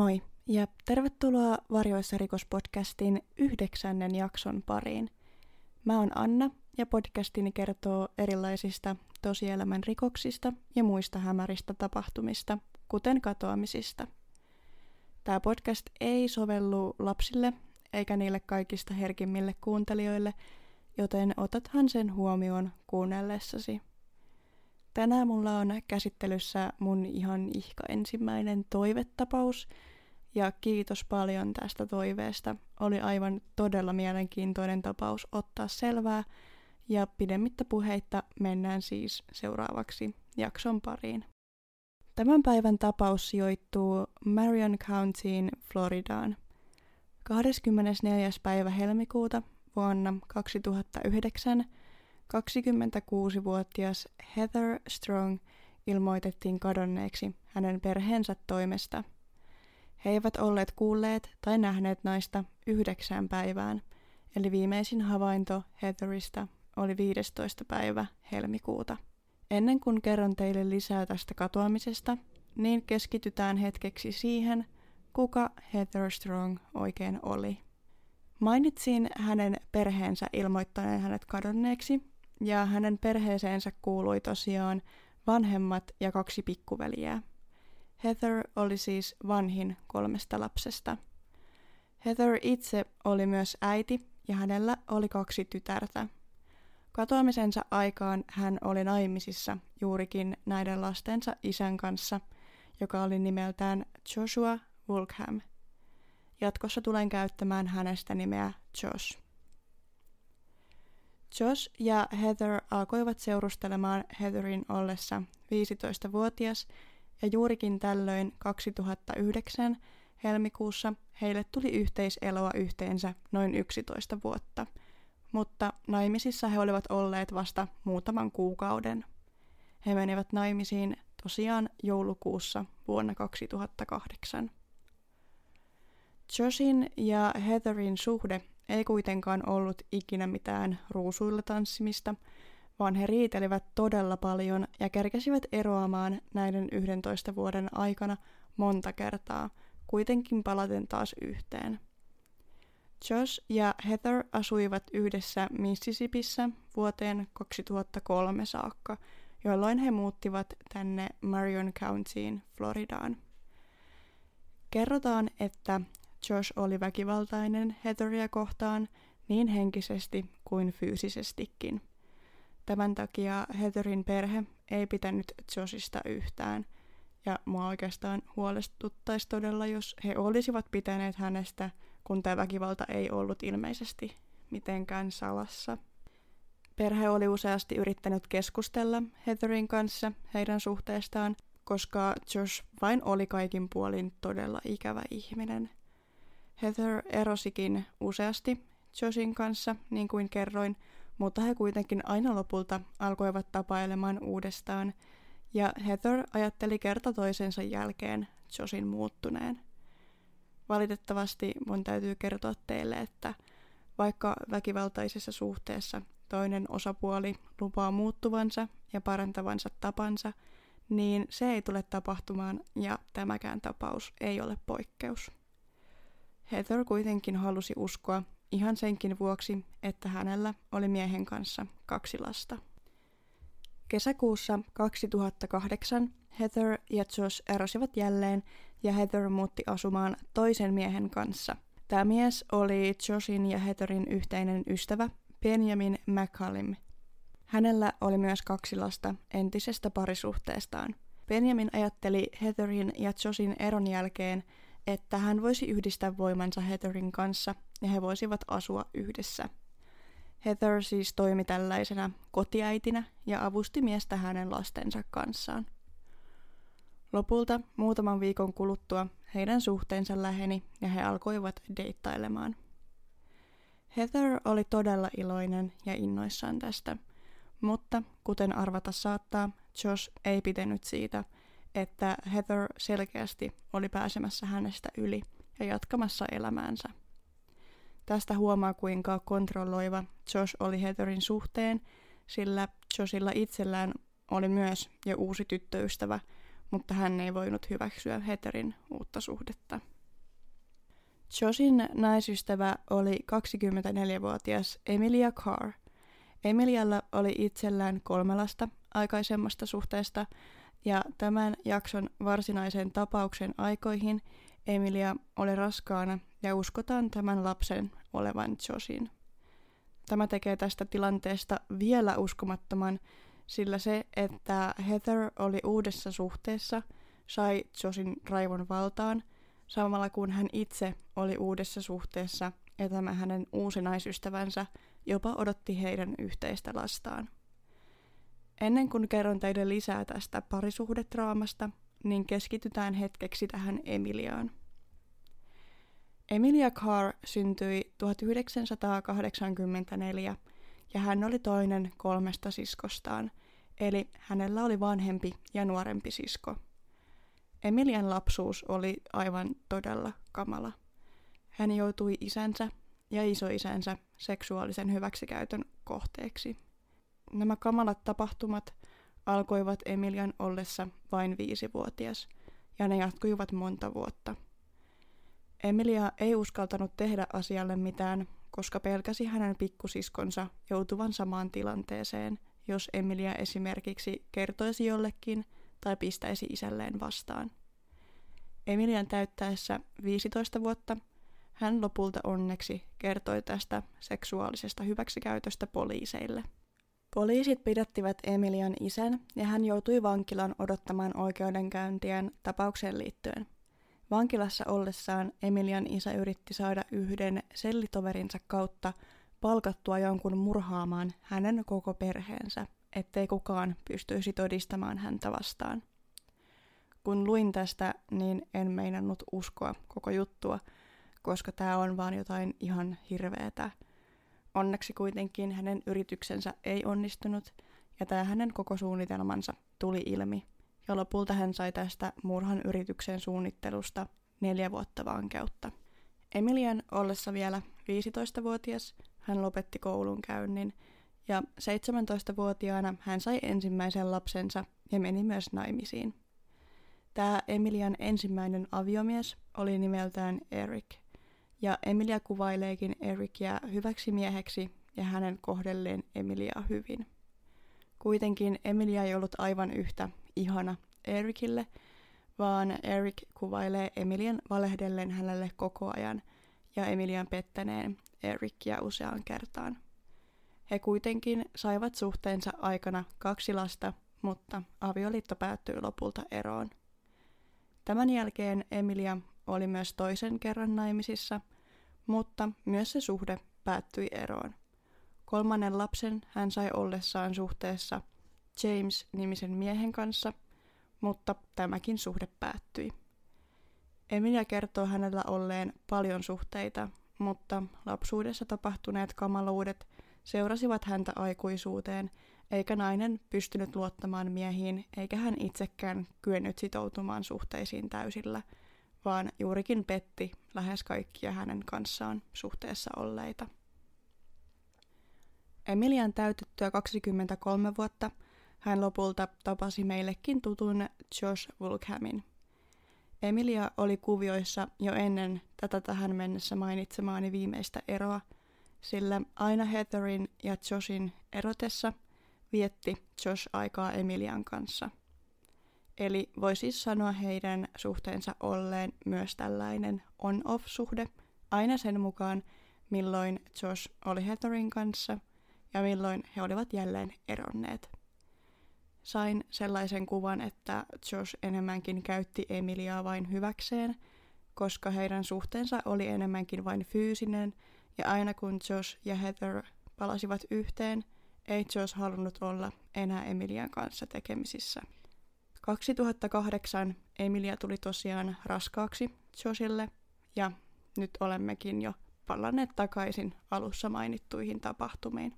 Moi ja tervetuloa Varjoissa rikospodcastin yhdeksännen jakson pariin. Mä oon Anna ja podcastini kertoo erilaisista tosielämän rikoksista ja muista hämäristä tapahtumista, kuten katoamisista. Tämä podcast ei sovellu lapsille eikä niille kaikista herkimmille kuuntelijoille, joten otathan sen huomioon kuunnellessasi. Tänään mulla on käsittelyssä mun ihan ihka ensimmäinen toivetapaus, ja kiitos paljon tästä toiveesta. Oli aivan todella mielenkiintoinen tapaus ottaa selvää, ja pidemmittä puheitta mennään siis seuraavaksi jakson pariin. Tämän päivän tapaus sijoittuu Marion Countyin Floridaan. 24. päivä helmikuuta vuonna 2009 26-vuotias Heather Strong ilmoitettiin kadonneeksi hänen perheensä toimesta. He eivät olleet kuulleet tai nähneet naista yhdeksään päivään, eli viimeisin havainto Heatherista oli 15. päivä helmikuuta. Ennen kuin kerron teille lisää tästä katoamisesta, niin keskitytään hetkeksi siihen, kuka Heather Strong oikein oli. Mainitsin hänen perheensä ilmoittaneen hänet kadonneeksi, ja hänen perheeseensä kuului tosiaan vanhemmat ja kaksi pikkuveliä. Heather oli siis vanhin kolmesta lapsesta. Heather itse oli myös äiti ja hänellä oli kaksi tytärtä. Katoamisensa aikaan hän oli naimisissa juurikin näiden lastensa isän kanssa, joka oli nimeltään Joshua Wolkham. Jatkossa tulen käyttämään hänestä nimeä Josh. Josh ja Heather alkoivat seurustelemaan Heatherin ollessa 15-vuotias ja juurikin tällöin 2009 helmikuussa heille tuli yhteiseloa yhteensä noin 11 vuotta, mutta naimisissa he olivat olleet vasta muutaman kuukauden. He menivät naimisiin tosiaan joulukuussa vuonna 2008. Joshin ja Heatherin suhde ei kuitenkaan ollut ikinä mitään ruusuilla tanssimista, vaan he riitelivät todella paljon ja kerkesivät eroamaan näiden 11 vuoden aikana monta kertaa, kuitenkin palaten taas yhteen. Josh ja Heather asuivat yhdessä Mississippissä vuoteen 2003 saakka, jolloin he muuttivat tänne Marion Countyin, Floridaan. Kerrotaan, että Josh oli väkivaltainen Heatheria kohtaan niin henkisesti kuin fyysisestikin. Tämän takia Heatherin perhe ei pitänyt Joshista yhtään, ja mua oikeastaan huolestuttaisi todella, jos he olisivat pitäneet hänestä, kun tämä väkivalta ei ollut ilmeisesti mitenkään salassa. Perhe oli useasti yrittänyt keskustella Heatherin kanssa heidän suhteestaan, koska Josh vain oli kaikin puolin todella ikävä ihminen. Heather erosikin useasti Joshin kanssa, niin kuin kerroin, mutta he kuitenkin aina lopulta alkoivat tapailemaan uudestaan, ja Heather ajatteli kerta toisensa jälkeen Joshin muuttuneen. Valitettavasti mun täytyy kertoa teille, että vaikka väkivaltaisessa suhteessa toinen osapuoli lupaa muuttuvansa ja parantavansa tapansa, niin se ei tule tapahtumaan ja tämäkään tapaus ei ole poikkeus. Heather kuitenkin halusi uskoa ihan senkin vuoksi, että hänellä oli miehen kanssa kaksi lasta. Kesäkuussa 2008 Heather ja Josh erosivat jälleen ja Heather muutti asumaan toisen miehen kanssa. Tämä mies oli Joshin ja Heatherin yhteinen ystävä Benjamin McCallum. Hänellä oli myös kaksi lasta entisestä parisuhteestaan. Benjamin ajatteli Heatherin ja Joshin eron jälkeen, että hän voisi yhdistää voimansa Heatherin kanssa ja he voisivat asua yhdessä. Heather siis toimi tällaisena kotiäitinä ja avusti miestä hänen lastensa kanssaan. Lopulta muutaman viikon kuluttua heidän suhteensa läheni ja he alkoivat deittailemaan. Heather oli todella iloinen ja innoissaan tästä, mutta kuten arvata saattaa, Josh ei pitänyt siitä – että Heather selkeästi oli pääsemässä hänestä yli ja jatkamassa elämäänsä. Tästä huomaa, kuinka kontrolloiva Josh oli Heatherin suhteen, sillä Joshilla itsellään oli myös jo uusi tyttöystävä, mutta hän ei voinut hyväksyä Heatherin uutta suhdetta. Joshin naisystävä oli 24-vuotias Emilia Carr. Emilialla oli itsellään kolme lasta aikaisemmasta suhteesta, ja tämän jakson varsinaisen tapauksen aikoihin Emilia oli raskaana ja uskotaan tämän lapsen olevan Joshin. Tämä tekee tästä tilanteesta vielä uskomattoman, sillä se, että Heather oli uudessa suhteessa, sai Joshin raivon valtaan, samalla kun hän itse oli uudessa suhteessa ja tämä hänen uusi naisystävänsä jopa odotti heidän yhteistä lastaan. Ennen kuin kerron teille lisää tästä parisuhdetraamasta, niin keskitytään hetkeksi tähän Emiliaan. Emilia Carr syntyi 1984 ja hän oli toinen kolmesta siskostaan, eli hänellä oli vanhempi ja nuorempi sisko. Emilian lapsuus oli aivan todella kamala. Hän joutui isänsä ja isoisänsä seksuaalisen hyväksikäytön kohteeksi. Nämä kamalat tapahtumat alkoivat Emilian ollessa vain viisivuotias, ja ne jatkuivat monta vuotta. Emilia ei uskaltanut tehdä asialle mitään, koska pelkäsi hänen pikkusiskonsa joutuvan samaan tilanteeseen, jos Emilia esimerkiksi kertoisi jollekin tai pistäisi isälleen vastaan. Emilian täyttäessä 15 vuotta hän lopulta onneksi kertoi tästä seksuaalisesta hyväksikäytöstä poliiseille. Poliisit pidättivät Emilian isän ja hän joutui vankilan odottamaan oikeudenkäyntien tapaukseen liittyen. Vankilassa ollessaan Emilian isä yritti saada yhden sellitoverinsa kautta palkattua jonkun murhaamaan hänen koko perheensä, ettei kukaan pystyisi todistamaan häntä vastaan. Kun luin tästä, niin en meinannut uskoa koko juttua, koska tämä on vaan jotain ihan hirveetä. Onneksi kuitenkin hänen yrityksensä ei onnistunut, ja tämä hänen koko suunnitelmansa tuli ilmi, ja lopulta hän sai tästä murhan yrityksen suunnittelusta neljä vuotta vankeutta. Emilian ollessa vielä 15-vuotias hän lopetti koulun käynnin, ja 17-vuotiaana hän sai ensimmäisen lapsensa ja meni myös naimisiin. Tämä Emilian ensimmäinen aviomies oli nimeltään Eric, ja Emilia kuvaileekin Ericia hyväksi mieheksi ja hänen kohdelleen Emilia hyvin. Kuitenkin Emilia ei ollut aivan yhtä ihana Ericille, vaan Eric kuvailee Emilian valehdellen hänelle koko ajan ja Emilian pettäneen Ericia useaan kertaan. He kuitenkin saivat suhteensa aikana kaksi lasta, mutta avioliitto päättyi lopulta eroon. Tämän jälkeen Emilia oli myös toisen kerran naimisissa, mutta myös se suhde päättyi eroon. Kolmannen lapsen hän sai ollessaan suhteessa James-nimisen miehen kanssa, mutta tämäkin suhde päättyi. Emilia kertoo hänellä olleen paljon suhteita, mutta lapsuudessa tapahtuneet kamaluudet seurasivat häntä aikuisuuteen, eikä nainen pystynyt luottamaan miehiin, eikä hän itsekään kyennyt sitoutumaan suhteisiin täysillä, vaan juurikin petti lähes kaikkia hänen kanssaan suhteessa olleita. Emilian täytettyä 23 vuotta hän lopulta tapasi meillekin tutun Josh Vulkhamin. Emilia oli kuvioissa jo ennen tätä tähän mennessä mainitsemaani viimeistä eroa, sillä aina Heatherin ja Joshin erotessa vietti Josh aikaa Emilian kanssa. Eli voi siis sanoa heidän suhteensa olleen myös tällainen on-off-suhde, aina sen mukaan, milloin Josh oli Heatherin kanssa ja milloin he olivat jälleen eronneet. Sain sellaisen kuvan, että Josh enemmänkin käytti Emiliaa vain hyväkseen, koska heidän suhteensa oli enemmänkin vain fyysinen, ja aina kun Josh ja Heather palasivat yhteen, ei Josh halunnut olla enää Emilian kanssa tekemisissä. 2008 Emilia tuli tosiaan raskaaksi Joshille, ja nyt olemmekin jo palanneet takaisin alussa mainittuihin tapahtumiin.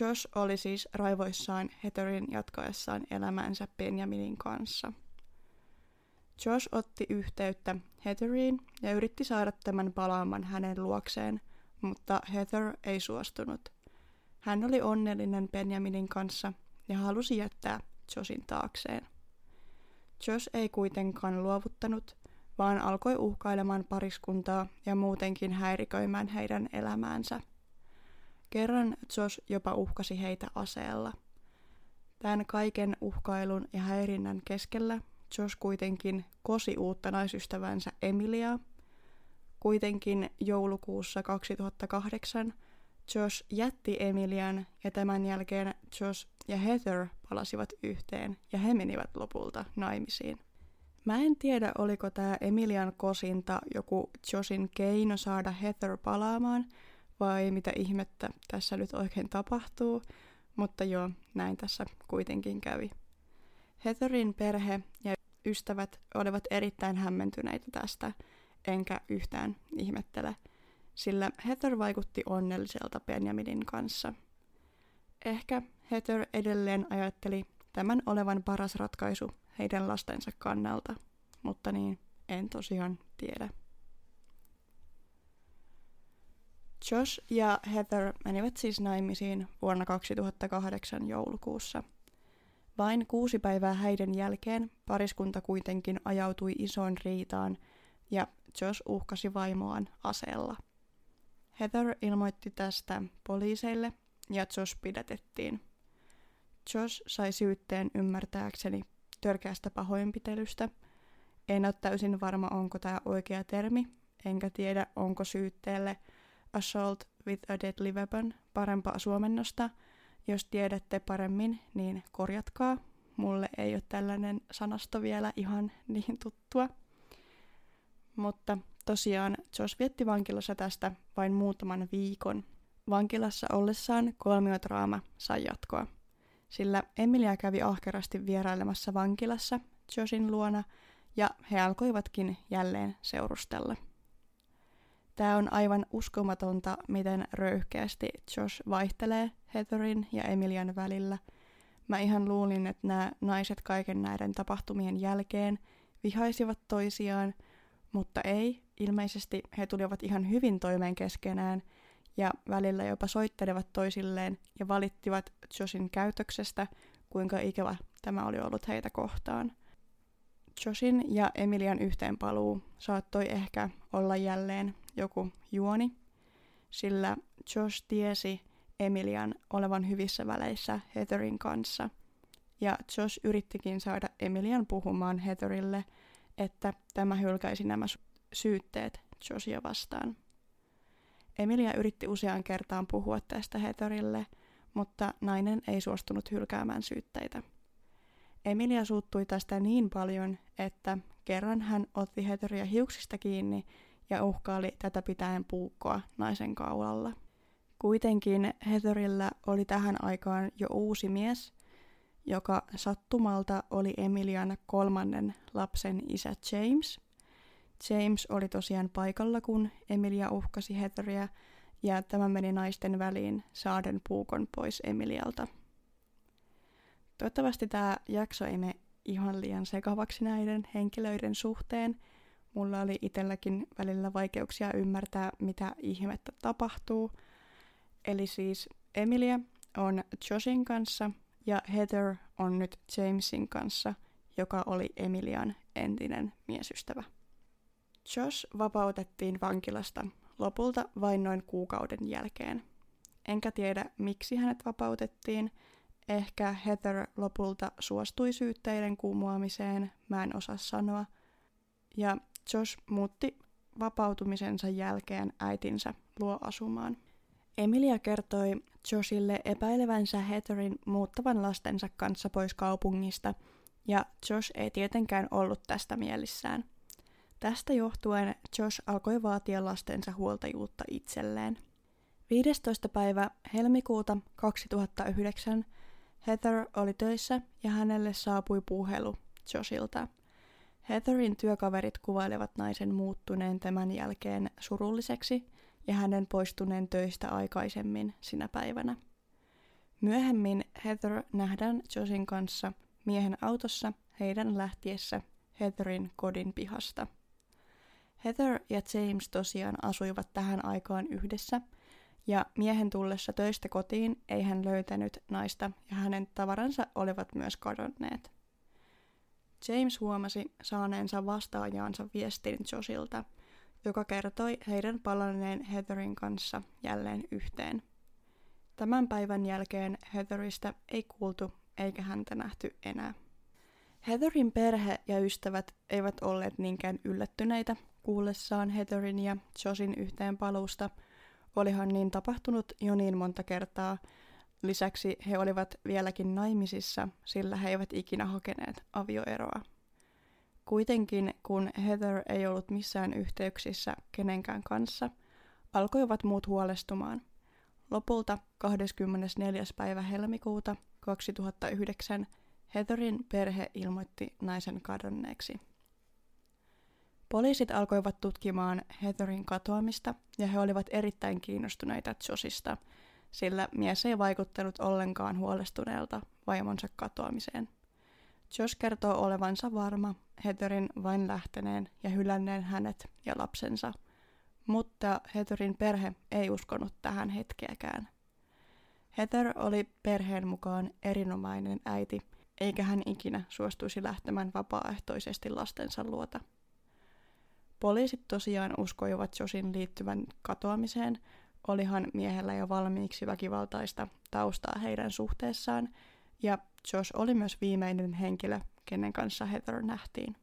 Josh oli siis raivoissaan Heatherin jatkaessaan elämänsä Benjaminin kanssa. Josh otti yhteyttä Heatheriin ja yritti saada tämän palaamaan hänen luokseen, mutta Heather ei suostunut. Hän oli onnellinen Benjaminin kanssa ja halusi jättää Joshin taakseen. Josh ei kuitenkaan luovuttanut, vaan alkoi uhkailemaan pariskuntaa ja muutenkin häiriköimään heidän elämäänsä. Kerran Josh jopa uhkasi heitä aseella. Tämän kaiken uhkailun ja häirinnän keskellä Josh kuitenkin kosi uutta naisystävänsä Emiliaa. Kuitenkin joulukuussa 2008 Josh jätti Emilian ja tämän jälkeen Josh ja Heather palasivat yhteen ja he menivät lopulta naimisiin. Mä en tiedä, oliko tämä Emilian kosinta joku Joshin keino saada Heather palaamaan vai mitä ihmettä tässä nyt oikein tapahtuu, mutta joo, näin tässä kuitenkin kävi. Heatherin perhe ja ystävät olivat erittäin hämmentyneitä tästä, enkä yhtään ihmettele, sillä Heather vaikutti onnelliselta Benjaminin kanssa. Ehkä Heather edelleen ajatteli tämän olevan paras ratkaisu heidän lastensa kannalta, mutta niin, en tosiaan tiedä. Josh ja Heather menivät siis naimisiin vuonna 2008 joulukuussa. Vain kuusi päivää häiden jälkeen pariskunta kuitenkin ajautui isoon riitaan ja Josh uhkasi vaimoaan aseella. Heather ilmoitti tästä poliiseille ja Josh pidätettiin. Josh sai syytteen ymmärtääkseni törkeästä pahoinpitelystä. En ole täysin varma, onko tämä oikea termi, enkä tiedä, onko syytteelle assault with a deadly weapon parempaa suomennosta. Jos tiedätte paremmin, niin korjatkaa. Mulle ei ole tällainen sanasto vielä ihan niin tuttua. Mutta tosiaan Josh vietti vankilassa tästä vain muutaman viikon. Vankilassa ollessaan kolmiodraama sai jatkoa sillä Emilia kävi ahkerasti vierailemassa vankilassa Joshin luona ja he alkoivatkin jälleen seurustella. Tämä on aivan uskomatonta, miten röyhkeästi Josh vaihtelee Heatherin ja Emilian välillä. Mä ihan luulin, että nämä naiset kaiken näiden tapahtumien jälkeen vihaisivat toisiaan, mutta ei. Ilmeisesti he tulivat ihan hyvin toimeen keskenään – ja välillä jopa soittelevat toisilleen ja valittivat Joshin käytöksestä, kuinka ikävä tämä oli ollut heitä kohtaan. Joshin ja Emilian yhteenpaluu saattoi ehkä olla jälleen joku juoni, sillä Josh tiesi Emilian olevan hyvissä väleissä Heatherin kanssa, ja Josh yrittikin saada Emilian puhumaan Heatherille, että tämä hylkäisi nämä syytteet Josia vastaan. Emilia yritti useaan kertaan puhua tästä Heatherille, mutta nainen ei suostunut hylkäämään syytteitä. Emilia suuttui tästä niin paljon, että kerran hän otti Heatheria hiuksista kiinni ja uhkaili tätä pitäen puukkoa naisen kaulalla. Kuitenkin Heatherillä oli tähän aikaan jo uusi mies, joka sattumalta oli Emilian kolmannen lapsen isä James – James oli tosiaan paikalla, kun Emilia uhkasi Heatheria, ja tämä meni naisten väliin saaden puukon pois Emilialta. Toivottavasti tämä jakso ei mene ihan liian sekavaksi näiden henkilöiden suhteen. Mulla oli itselläkin välillä vaikeuksia ymmärtää, mitä ihmettä tapahtuu. Eli siis Emilia on Joshin kanssa ja Heather on nyt Jamesin kanssa, joka oli Emilian entinen miesystävä. Josh vapautettiin vankilasta lopulta vain noin kuukauden jälkeen. Enkä tiedä, miksi hänet vapautettiin. Ehkä Heather lopulta suostui syytteiden kumoamiseen, mä en osaa sanoa. Ja Josh muutti vapautumisensa jälkeen äitinsä luo asumaan. Emilia kertoi Joshille epäilevänsä Heatherin muuttavan lastensa kanssa pois kaupungista, ja Josh ei tietenkään ollut tästä mielissään – Tästä johtuen Josh alkoi vaatia lastensa huoltajuutta itselleen. 15. päivä helmikuuta 2009 Heather oli töissä ja hänelle saapui puhelu Joshilta. Heatherin työkaverit kuvailevat naisen muuttuneen tämän jälkeen surulliseksi ja hänen poistuneen töistä aikaisemmin sinä päivänä. Myöhemmin Heather nähdään Joshin kanssa miehen autossa heidän lähtiessä Heatherin kodin pihasta – Heather ja James tosiaan asuivat tähän aikaan yhdessä, ja miehen tullessa töistä kotiin ei hän löytänyt naista ja hänen tavaransa olivat myös kadonneet. James huomasi saaneensa vastaajaansa viestin Joshilta, joka kertoi heidän palanneen Heatherin kanssa jälleen yhteen. Tämän päivän jälkeen Heatheristä ei kuultu eikä häntä nähty enää. Heatherin perhe ja ystävät eivät olleet niinkään yllättyneitä kuullessaan Heatherin ja Joshin yhteen paluusta. Olihan niin tapahtunut jo niin monta kertaa. Lisäksi he olivat vieläkin naimisissa, sillä he eivät ikinä hakeneet avioeroa. Kuitenkin, kun Heather ei ollut missään yhteyksissä kenenkään kanssa, alkoivat muut huolestumaan. Lopulta 24. päivä helmikuuta 2009 Heatherin perhe ilmoitti naisen kadonneeksi. Poliisit alkoivat tutkimaan Heatherin katoamista ja he olivat erittäin kiinnostuneita Josista, sillä mies ei vaikuttanut ollenkaan huolestuneelta vaimonsa katoamiseen. Josh kertoo olevansa varma Heatherin vain lähteneen ja hylänneen hänet ja lapsensa, mutta Heatherin perhe ei uskonut tähän hetkeäkään. Heather oli perheen mukaan erinomainen äiti, eikä hän ikinä suostuisi lähtemään vapaaehtoisesti lastensa luota. Poliisit tosiaan uskoivat Josin liittyvän katoamiseen, olihan miehellä jo valmiiksi väkivaltaista taustaa heidän suhteessaan, ja Josh oli myös viimeinen henkilö, kenen kanssa Heather nähtiin.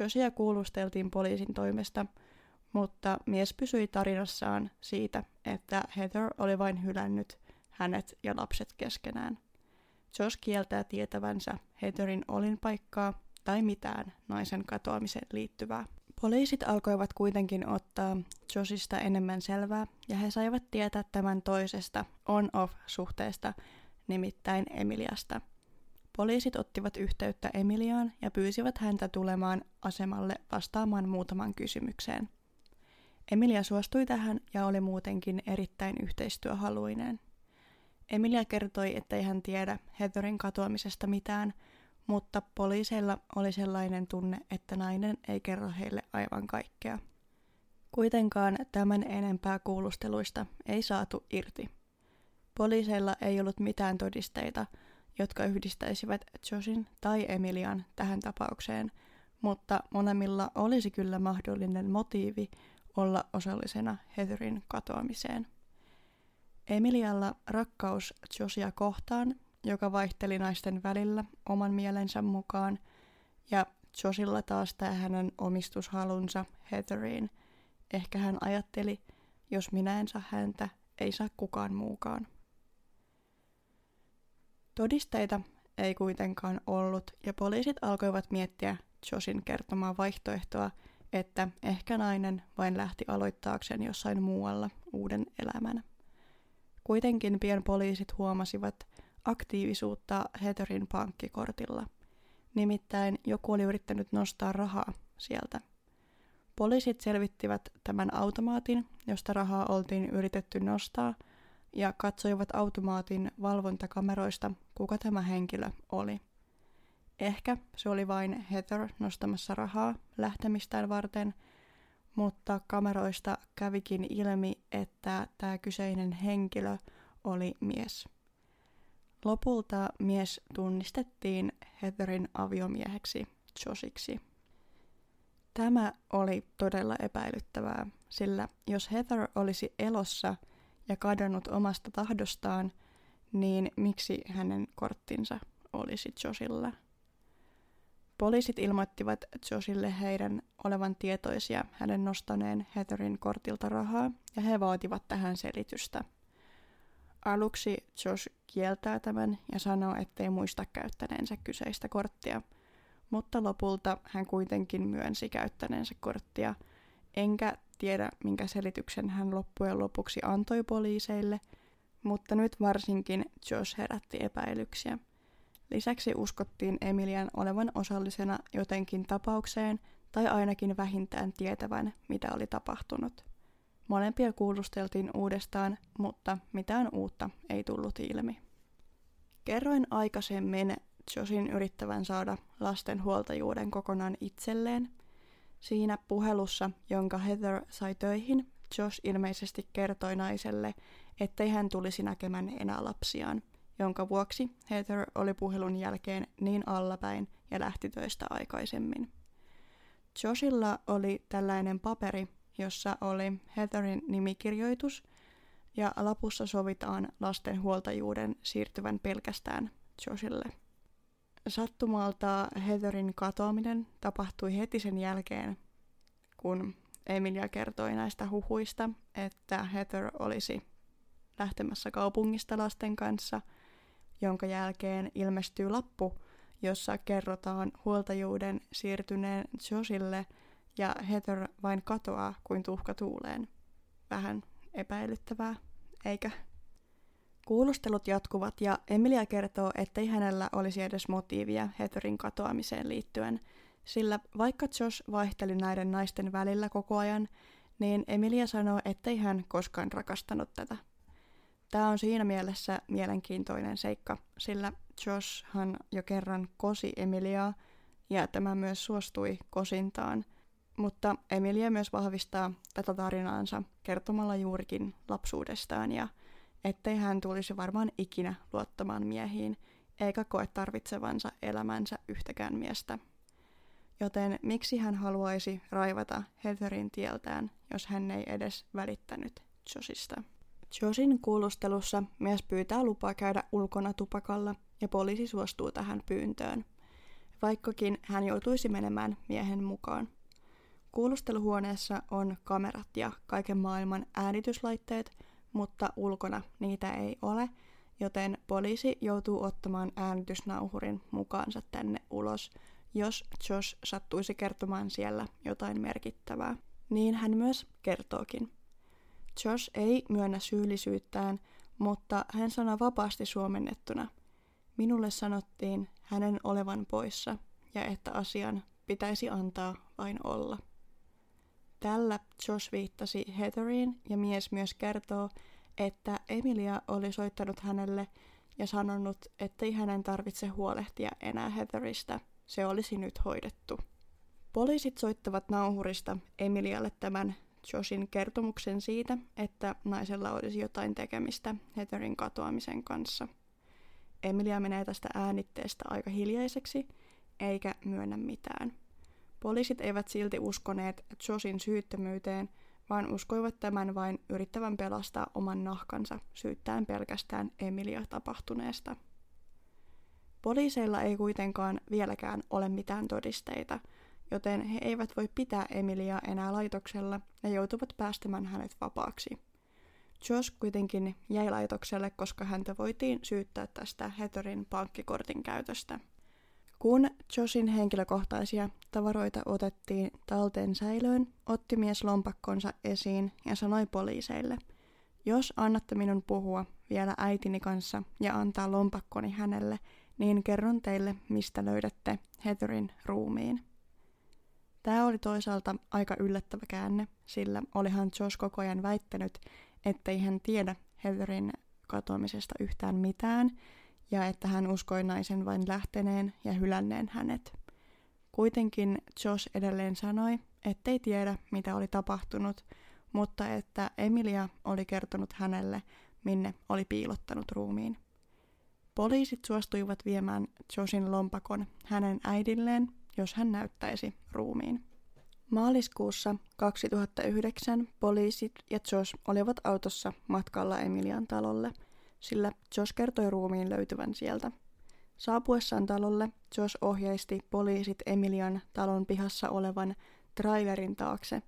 Josia kuulusteltiin poliisin toimesta, mutta mies pysyi tarinassaan siitä, että Heather oli vain hylännyt hänet ja lapset keskenään. Josh kieltää tietävänsä Heatherin olinpaikkaa tai mitään naisen katoamiseen liittyvää. Poliisit alkoivat kuitenkin ottaa Joshista enemmän selvää ja he saivat tietää tämän toisesta on-off-suhteesta, nimittäin Emiliasta. Poliisit ottivat yhteyttä Emiliaan ja pyysivät häntä tulemaan asemalle vastaamaan muutaman kysymykseen. Emilia suostui tähän ja oli muutenkin erittäin yhteistyöhaluinen. Emilia kertoi, ettei hän tiedä Heatherin katoamisesta mitään, mutta poliiseilla oli sellainen tunne, että nainen ei kerro heille aivan kaikkea. Kuitenkaan tämän enempää kuulusteluista ei saatu irti. Poliiseilla ei ollut mitään todisteita, jotka yhdistäisivät Joshin tai Emilian tähän tapaukseen, mutta molemmilla olisi kyllä mahdollinen motiivi olla osallisena Heatherin katoamiseen. Emilialla rakkaus Josia kohtaan, joka vaihteli naisten välillä oman mielensä mukaan, ja Josilla taas tämä hänen omistushalunsa Heatheriin. Ehkä hän ajatteli, jos minä en saa häntä, ei saa kukaan muukaan. Todisteita ei kuitenkaan ollut, ja poliisit alkoivat miettiä Josin kertomaa vaihtoehtoa, että ehkä nainen vain lähti aloittaakseen jossain muualla uuden elämän. Kuitenkin pian poliisit huomasivat aktiivisuutta Heatherin pankkikortilla. Nimittäin joku oli yrittänyt nostaa rahaa sieltä. Poliisit selvittivät tämän automaatin, josta rahaa oltiin yritetty nostaa, ja katsoivat automaatin valvontakameroista, kuka tämä henkilö oli. Ehkä se oli vain Heather nostamassa rahaa lähtemistään varten – mutta kameroista kävikin ilmi, että tämä kyseinen henkilö oli mies. Lopulta mies tunnistettiin Heatherin aviomieheksi Joshiksi. Tämä oli todella epäilyttävää, sillä jos Heather olisi elossa ja kadonnut omasta tahdostaan, niin miksi hänen korttinsa olisi Joshilla? Poliisit ilmoittivat Joshille heidän olevan tietoisia hänen nostaneen Heatherin kortilta rahaa ja he vaativat tähän selitystä. Aluksi Josh kieltää tämän ja sanoo, ettei muista käyttäneensä kyseistä korttia, mutta lopulta hän kuitenkin myönsi käyttäneensä korttia, enkä tiedä minkä selityksen hän loppujen lopuksi antoi poliiseille, mutta nyt varsinkin Josh herätti epäilyksiä – Lisäksi uskottiin Emilian olevan osallisena jotenkin tapaukseen tai ainakin vähintään tietävän, mitä oli tapahtunut. Molempia kuulusteltiin uudestaan, mutta mitään uutta ei tullut ilmi. Kerroin aikaisemmin Josin yrittävän saada lasten huoltajuuden kokonaan itselleen. Siinä puhelussa, jonka Heather sai töihin, Josh ilmeisesti kertoi naiselle, ettei hän tulisi näkemään enää lapsiaan – jonka vuoksi Heather oli puhelun jälkeen niin allapäin, ja lähti töistä aikaisemmin. Joshilla oli tällainen paperi, jossa oli Heatherin nimikirjoitus ja lapussa sovitaan lasten huoltajuuden siirtyvän pelkästään Joshille. Sattumalta Heatherin katoaminen tapahtui heti sen jälkeen, kun Emilia kertoi näistä huhuista, että Heather olisi lähtemässä kaupungista lasten kanssa, jonka jälkeen ilmestyy lappu, jossa kerrotaan huoltajuuden siirtyneen Joshille ja Heather vain katoaa kuin tuhka tuuleen. Vähän epäilyttävää, eikä? Kuulustelut jatkuvat ja Emilia kertoo, ettei hänellä olisi edes motiivia Heatherin katoamiseen liittyen, sillä vaikka Josh vaihteli näiden naisten välillä koko ajan, niin Emilia sanoo, ettei hän koskaan rakastanut tätä. Tämä on siinä mielessä mielenkiintoinen seikka, sillä Joshhan jo kerran kosi Emiliaa ja tämä myös suostui kosintaan, mutta Emilia myös vahvistaa tätä tarinaansa kertomalla juurikin lapsuudestaan ja ettei hän tulisi varmaan ikinä luottamaan miehiin, eikä koe tarvitsevansa elämänsä yhtäkään miestä. Joten miksi hän haluaisi raivata Heatherin tieltään, jos hän ei edes välittänyt Josista? Josin kuulustelussa mies pyytää lupaa käydä ulkona tupakalla ja poliisi suostuu tähän pyyntöön, vaikkakin hän joutuisi menemään miehen mukaan. Kuulusteluhuoneessa on kamerat ja kaiken maailman äänityslaitteet, mutta ulkona niitä ei ole, joten poliisi joutuu ottamaan äänitysnauhurin mukaansa tänne ulos, jos Josh sattuisi kertomaan siellä jotain merkittävää. Niin hän myös kertookin. Josh ei myönnä syyllisyyttään, mutta hän sanoo vapaasti suomennettuna. Minulle sanottiin hänen olevan poissa ja että asian pitäisi antaa vain olla. Tällä Josh viittasi Heatheriin ja mies myös kertoo, että Emilia oli soittanut hänelle ja sanonut, ettei hänen tarvitse huolehtia enää Heatheristä. Se olisi nyt hoidettu. Poliisit soittavat nauhurista Emilialle tämän Joshin kertomuksen siitä, että naisella olisi jotain tekemistä Heatherin katoamisen kanssa. Emilia menee tästä äänitteestä aika hiljaiseksi, eikä myönnä mitään. Poliisit eivät silti uskoneet Joshin syyttömyyteen, vaan uskoivat tämän vain yrittävän pelastaa oman nahkansa syyttäen pelkästään Emilia tapahtuneesta. Poliiseilla ei kuitenkaan vieläkään ole mitään todisteita, joten he eivät voi pitää Emiliaa enää laitoksella ja joutuvat päästämään hänet vapaaksi. Josh kuitenkin jäi laitokselle, koska häntä voitiin syyttää tästä Heatherin pankkikortin käytöstä – kun Joshin henkilökohtaisia tavaroita otettiin talteen säilöön, otti mies lompakkonsa esiin ja sanoi poliiseille, jos annatte minun puhua vielä äitini kanssa ja antaa lompakkoni hänelle, niin kerron teille, mistä löydätte Heatherin ruumiin. Tämä oli toisaalta aika yllättävä käänne, sillä olihan Josh koko ajan väittänyt, ettei hän tiedä Heatherin katoamisesta yhtään mitään, ja että hän uskoi naisen vain lähteneen ja hylänneen hänet. Kuitenkin Josh edelleen sanoi, ettei tiedä mitä oli tapahtunut, mutta että Emilia oli kertonut hänelle, minne oli piilottanut ruumiin. Poliisit suostuivat viemään Joshin lompakon hänen äidilleen, jos hän näyttäisi ruumiin. Maaliskuussa 2009 poliisit ja Josh olivat autossa matkalla Emilian talolle – sillä Josh kertoi ruumiin löytyvän sieltä. Saapuessaan talolle Josh ohjeisti poliisit Emilian talon pihassa olevan trailerin taakse,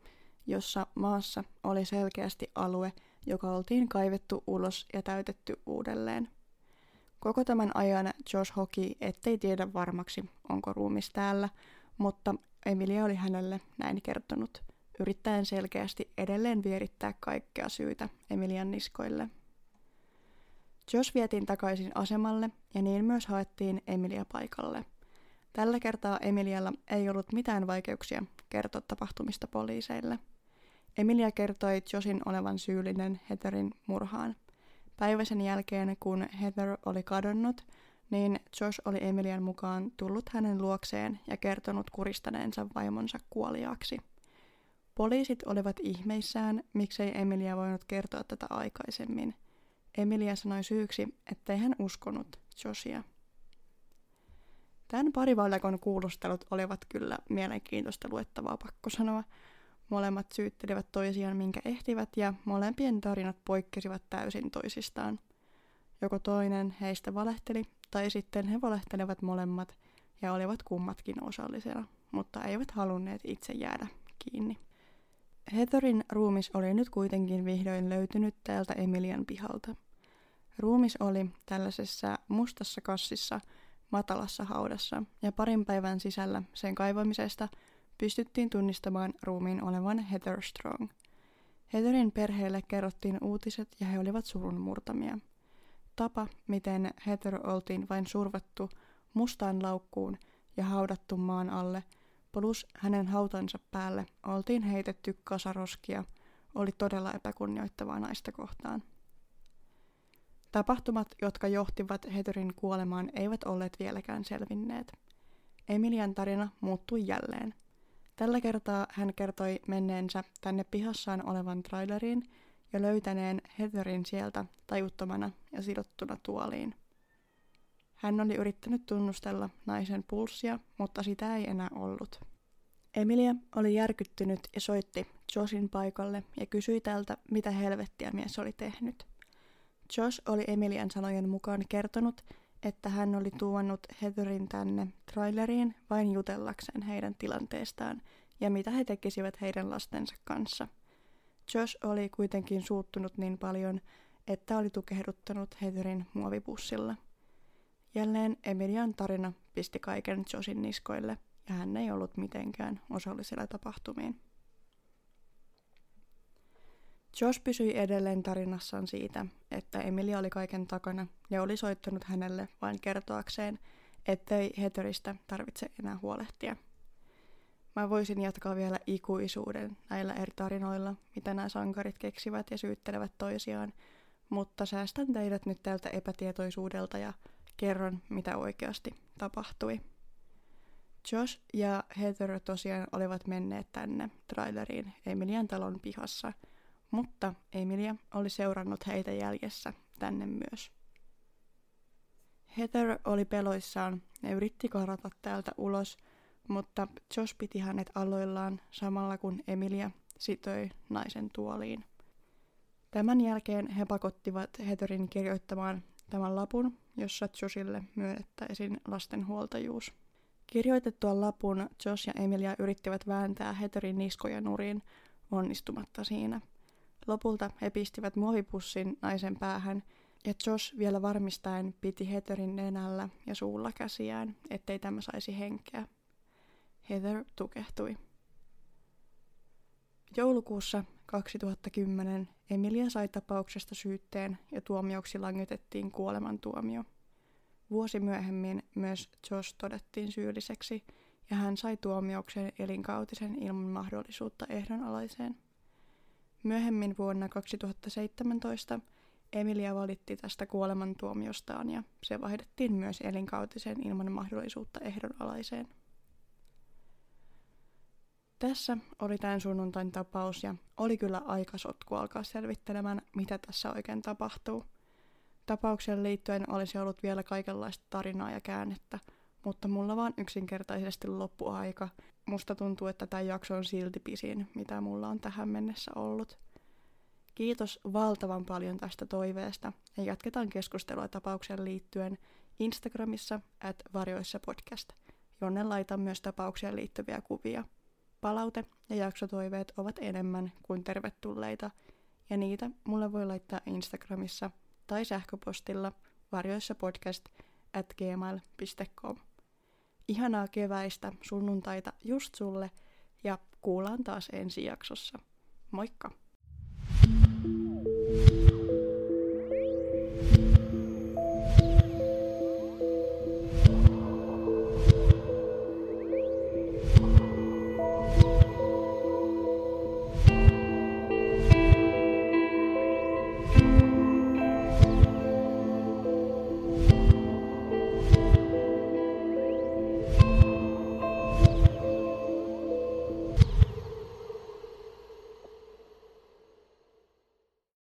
jossa maassa oli selkeästi alue, joka oltiin kaivettu ulos ja täytetty uudelleen. Koko tämän ajan Josh hoki, ettei tiedä varmaksi, onko ruumis täällä, mutta Emilia oli hänelle näin kertonut, yrittäen selkeästi edelleen vierittää kaikkea syytä Emilian niskoille. Josh vietiin takaisin asemalle ja niin myös haettiin Emilia paikalle. Tällä kertaa Emilialla ei ollut mitään vaikeuksia kertoa tapahtumista poliiseille. Emilia kertoi Joshin olevan syyllinen Heatherin murhaan. Päivä sen jälkeen, kun Heather oli kadonnut, niin Josh oli Emilian mukaan tullut hänen luokseen ja kertonut kuristaneensa vaimonsa kuoliaaksi. Poliisit olivat ihmeissään, miksei Emilia voinut kertoa tätä aikaisemmin – Emilia sanoi syyksi, ettei hän uskonut Josia. Tämän parivaljakon kuulustelut olivat kyllä mielenkiintoista luettavaa, pakko sanoa. Molemmat syyttelivät toisiaan minkä ehtivät ja molempien tarinat poikkesivat täysin toisistaan. Joko toinen heistä valehteli tai sitten he valehtelevat molemmat ja olivat kummatkin osallisena, mutta eivät halunneet itse jäädä kiinni. Heatherin ruumis oli nyt kuitenkin vihdoin löytynyt täältä Emilian pihalta. Ruumis oli tällaisessa mustassa kassissa matalassa haudassa ja parin päivän sisällä sen kaivamisesta pystyttiin tunnistamaan ruumiin olevan Heather Strong. Heatherin perheelle kerrottiin uutiset ja he olivat surun murtamia. Tapa, miten Heather oltiin vain survattu mustaan laukkuun ja haudattu maan alle – plus hänen hautansa päälle oltiin heitetty kasaroskia, oli todella epäkunnioittavaa naista kohtaan. Tapahtumat, jotka johtivat Heterin kuolemaan, eivät olleet vieläkään selvinneet. Emilian tarina muuttui jälleen. Tällä kertaa hän kertoi menneensä tänne pihassaan olevan traileriin ja löytäneen Heatherin sieltä tajuttomana ja sidottuna tuoliin. Hän oli yrittänyt tunnustella naisen pulssia, mutta sitä ei enää ollut. Emilia oli järkyttynyt ja soitti Joshin paikalle ja kysyi tältä, mitä helvettiä mies oli tehnyt. Josh oli Emilian sanojen mukaan kertonut, että hän oli tuonut Heatherin tänne traileriin vain jutellakseen heidän tilanteestaan ja mitä he tekisivät heidän lastensa kanssa. Josh oli kuitenkin suuttunut niin paljon, että oli tukehduttanut Heatherin muovipussilla. Jälleen Emilian tarina pisti kaiken Joshin niskoille, ja hän ei ollut mitenkään osallisella tapahtumiin. Josh pysyi edelleen tarinassaan siitä, että Emilia oli kaiken takana ja oli soittanut hänelle vain kertoakseen, ettei Heatheristä tarvitse enää huolehtia. Mä voisin jatkaa vielä ikuisuuden näillä eri tarinoilla, mitä nämä sankarit keksivät ja syyttelevät toisiaan, mutta säästän teidät nyt tältä epätietoisuudelta ja kerron, mitä oikeasti tapahtui. Josh ja Heather tosiaan olivat menneet tänne traileriin Emilian talon pihassa, mutta Emilia oli seurannut heitä jäljessä tänne myös. Heather oli peloissaan ja yritti karata täältä ulos, mutta Josh piti hänet aloillaan samalla kun Emilia sitoi naisen tuoliin. Tämän jälkeen he pakottivat Heatherin kirjoittamaan tämän lapun, jossa Joshille myönnettäisiin lastenhuoltajuus. Kirjoitettua lapun Josh ja Emilia yrittivät vääntää Heterin niskoja nurin, onnistumatta siinä. Lopulta he pistivät muovipussin naisen päähän, ja Josh vielä varmistaen piti Heterin nenällä ja suulla käsiään, ettei tämä saisi henkeä. Heather tukehtui. Joulukuussa 2010 Emilia sai tapauksesta syytteen ja tuomioksi langetettiin kuolemantuomio. Vuosi myöhemmin myös Josh todettiin syylliseksi ja hän sai tuomiokseen elinkautisen ilman mahdollisuutta ehdonalaiseen. Myöhemmin vuonna 2017 Emilia valitti tästä kuolemantuomiostaan ja se vaihdettiin myös elinkautiseen ilman mahdollisuutta ehdonalaiseen. Tässä oli tämän sunnuntain tapaus ja oli kyllä aika sotku alkaa selvittelemään, mitä tässä oikein tapahtuu – Tapaukseen liittyen olisi ollut vielä kaikenlaista tarinaa ja käännettä, mutta mulla vaan yksinkertaisesti loppu aika. Musta tuntuu, että tämä jakso on silti pisin, mitä mulla on tähän mennessä ollut. Kiitos valtavan paljon tästä toiveesta ja jatketaan keskustelua tapaukseen liittyen Instagramissa at varjoissa podcast, jonne laitan myös tapaukseen liittyviä kuvia. Palaute ja jaksotoiveet ovat enemmän kuin tervetulleita, ja niitä mulle voi laittaa Instagramissa – tai sähköpostilla varjoissa podcast at gmail.com. Ihanaa keväistä sunnuntaita just sulle ja kuullaan taas ensi jaksossa. Moikka!